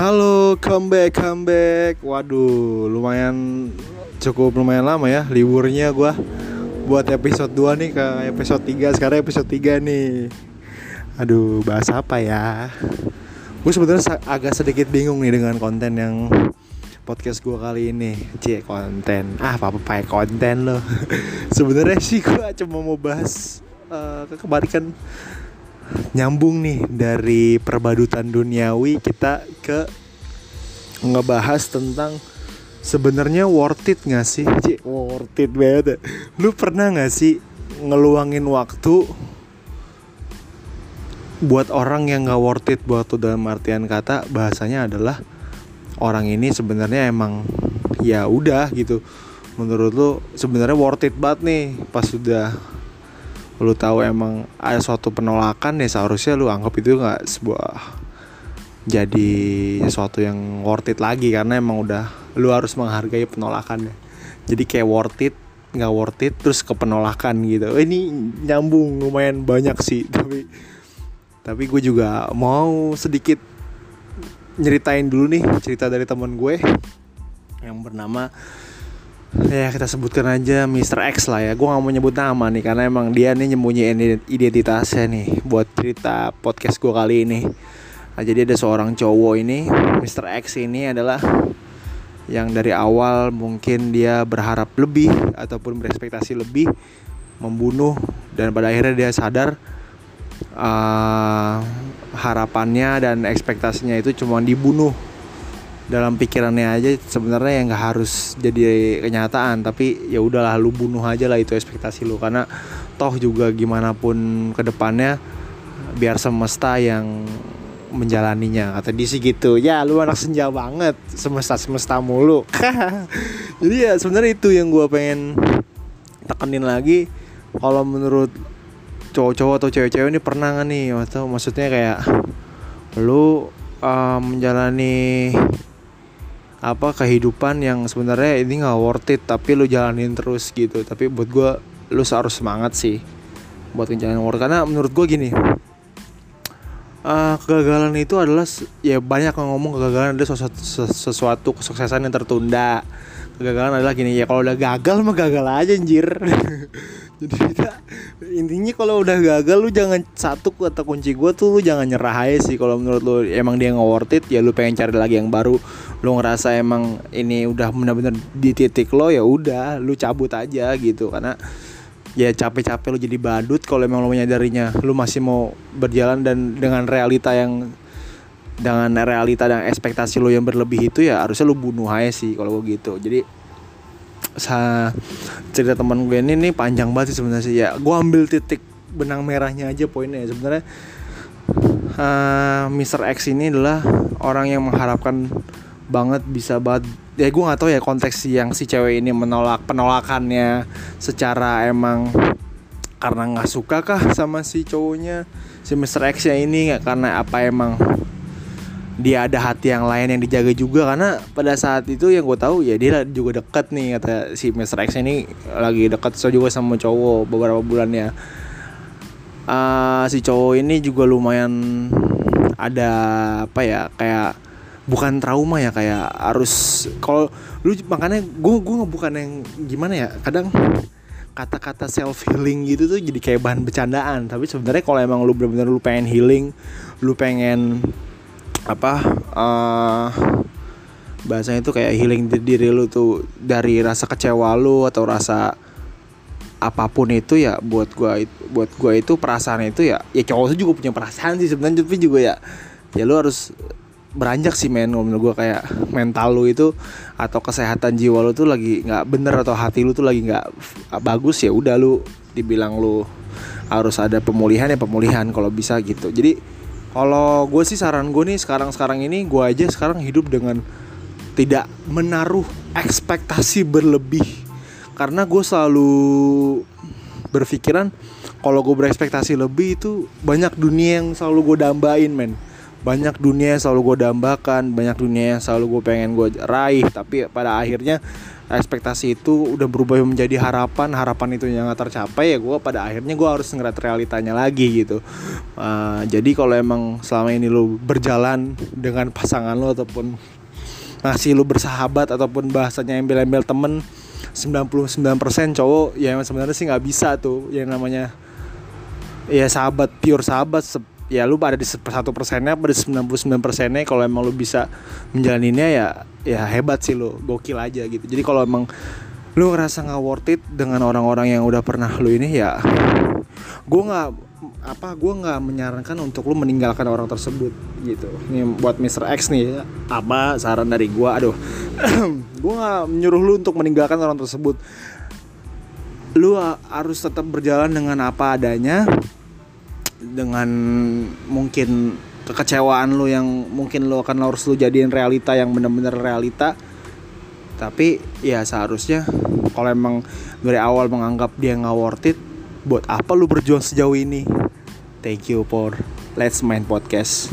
Halo, comeback, comeback. Waduh, lumayan cukup lumayan lama ya liburnya gua buat episode 2 nih ke episode 3. Sekarang episode 3 nih. Aduh, bahas apa ya? Gue sebenarnya agak sedikit bingung nih dengan konten yang podcast gue kali ini c konten ah apa apa pakai konten loh sebenarnya sih gue cuma mau bahas uh, kebalikan nyambung nih dari perbadutan duniawi kita ke ngebahas tentang sebenarnya worth it gak sih? Cik, worth it banget lu pernah gak sih ngeluangin waktu buat orang yang gak worth it? Buat tuh dalam artian kata bahasanya adalah orang ini sebenarnya emang ya udah gitu. Menurut lu sebenarnya worth it banget nih pas sudah lu tahu emang ada suatu penolakan ya seharusnya lu anggap itu nggak sebuah jadi sesuatu yang worth it lagi karena emang udah lu harus menghargai penolakannya. Jadi kayak worth it nggak worth it terus ke penolakan gitu ini nyambung lumayan banyak sih tapi tapi gue juga mau sedikit nyeritain dulu nih cerita dari teman gue. Yang bernama ya kita sebutkan aja Mr. X lah ya. Gue gak mau nyebut nama nih karena emang dia nih nyembunyiin identitasnya nih buat cerita podcast gue kali ini nah, jadi ada seorang cowok ini Mr. X ini adalah yang dari awal mungkin dia berharap lebih ataupun berekspektasi lebih membunuh dan pada akhirnya dia sadar uh, harapannya dan ekspektasinya itu cuma dibunuh dalam pikirannya aja sebenarnya yang nggak harus jadi kenyataan tapi ya udahlah lu bunuh aja lah itu ekspektasi lu karena toh juga gimana pun ke depannya biar semesta yang menjalaninya. Kata sih gitu ya lu anak senja banget semesta semesta mulu. Jadi ya sebenarnya itu yang gue pengen tekenin lagi. Kalau menurut cowok-cowok atau cewek-cewek ini pernah gak nih? Atau maksudnya kayak lu uh, menjalani apa kehidupan yang sebenarnya ini nggak worth it tapi lu jalanin terus gitu. Tapi buat gue lu harus semangat sih buat ngejalanin worth karena menurut gue gini uh, kegagalan itu adalah ya banyak yang ngomong kegagalan adalah sesuatu, sesuatu kesuksesan yang tertunda. Kegagalan adalah gini ya kalau udah gagal mah gagal aja anjir. Jadi kita intinya kalau udah gagal lu jangan satu kata kunci gue tuh lu jangan nyerah aja sih. Kalau menurut lu emang dia nggak worth it ya lu pengen cari lagi yang baru. Lu ngerasa emang ini udah benar-benar di titik lo ya udah lu cabut aja gitu. Karena ya capek-capek lu jadi badut kalau emang lu menyadarinya. Lu masih mau berjalan dan dengan realita yang dengan realita dan ekspektasi lo yang berlebih itu ya harusnya lo bunuh aja sih kalau gue gitu. Jadi sa cerita teman gue ini nih panjang banget sih sebenarnya sih. Ya gue ambil titik benang merahnya aja poinnya sebenarnya uh, Mr. X ini adalah orang yang mengharapkan banget bisa banget ya gue nggak tahu ya konteks yang si cewek ini menolak penolakannya secara emang karena nggak suka kah sama si cowoknya si Mr. X ya ini karena apa emang dia ada hati yang lain yang dijaga juga karena pada saat itu yang gue tahu ya dia juga deket nih kata si Mr. X ini lagi deket so juga sama cowok beberapa bulannya uh, si cowok ini juga lumayan ada apa ya kayak bukan trauma ya kayak harus kalau lu makanya gue gue bukan yang gimana ya kadang kata-kata self healing gitu tuh jadi kayak bahan bercandaan. Tapi sebenarnya kalau emang lu bener-bener lu pengen healing lu pengen apa uh, bahasanya itu kayak healing diri lu tuh dari rasa kecewa lu atau rasa apa pun itu ya buat gua buat gua itu perasaan itu ya ya cowok juga punya perasaan sih sebenarnya juga ya ya lu harus beranjak sih men. Menurut gua kayak mental lu itu atau kesehatan jiwa lu tuh lagi nggak bener atau hati lu tuh lagi nggak bagus ya udah lu dibilang lu harus ada pemulihan ya pemulihan kalau bisa gitu. Jadi kalau gue sih saran gue nih sekarang-sekarang ini gue aja sekarang hidup dengan tidak menaruh ekspektasi berlebih. Karena gue selalu berpikiran kalau gue berekspektasi lebih itu banyak dunia yang selalu gue dambain men banyak dunia yang selalu gue dambakan banyak dunia yang selalu gue pengen gue raih. Tapi pada akhirnya ekspektasi itu udah berubah menjadi harapan. Harapan itu yang gak tercapai ya gue pada akhirnya gue harus ngeliat realitanya lagi gitu. Uh, jadi kalau emang selama ini lo berjalan dengan pasangan lo ataupun masih lo bersahabat ataupun bahasanya embel-embel temen 99% cowok ya sebenarnya sih nggak bisa tuh. Yang namanya ya sahabat pure sahabat ya lu pada di satu persennya pada 99 persennya kalau emang lu bisa menjalaninnya ya ya hebat sih lu gokil aja gitu. Jadi kalau emang lu ngerasa nggak worth it dengan orang-orang yang udah pernah lu ini ya gue nggak apa gue nggak menyarankan untuk lu meninggalkan orang tersebut gitu. Ini buat Mr. X nih apa saran dari gue aduh gue nggak menyuruh lu untuk meninggalkan orang tersebut. Lu harus tetap berjalan dengan apa adanya dengan mungkin kekecewaan lu yang mungkin lu akan harus lu jadiin realita yang bener-bener realita. Tapi ya seharusnya kalau emang dari awal menganggap dia nggak worth it buat apa lu berjuang sejauh ini? Thank you for let's main podcast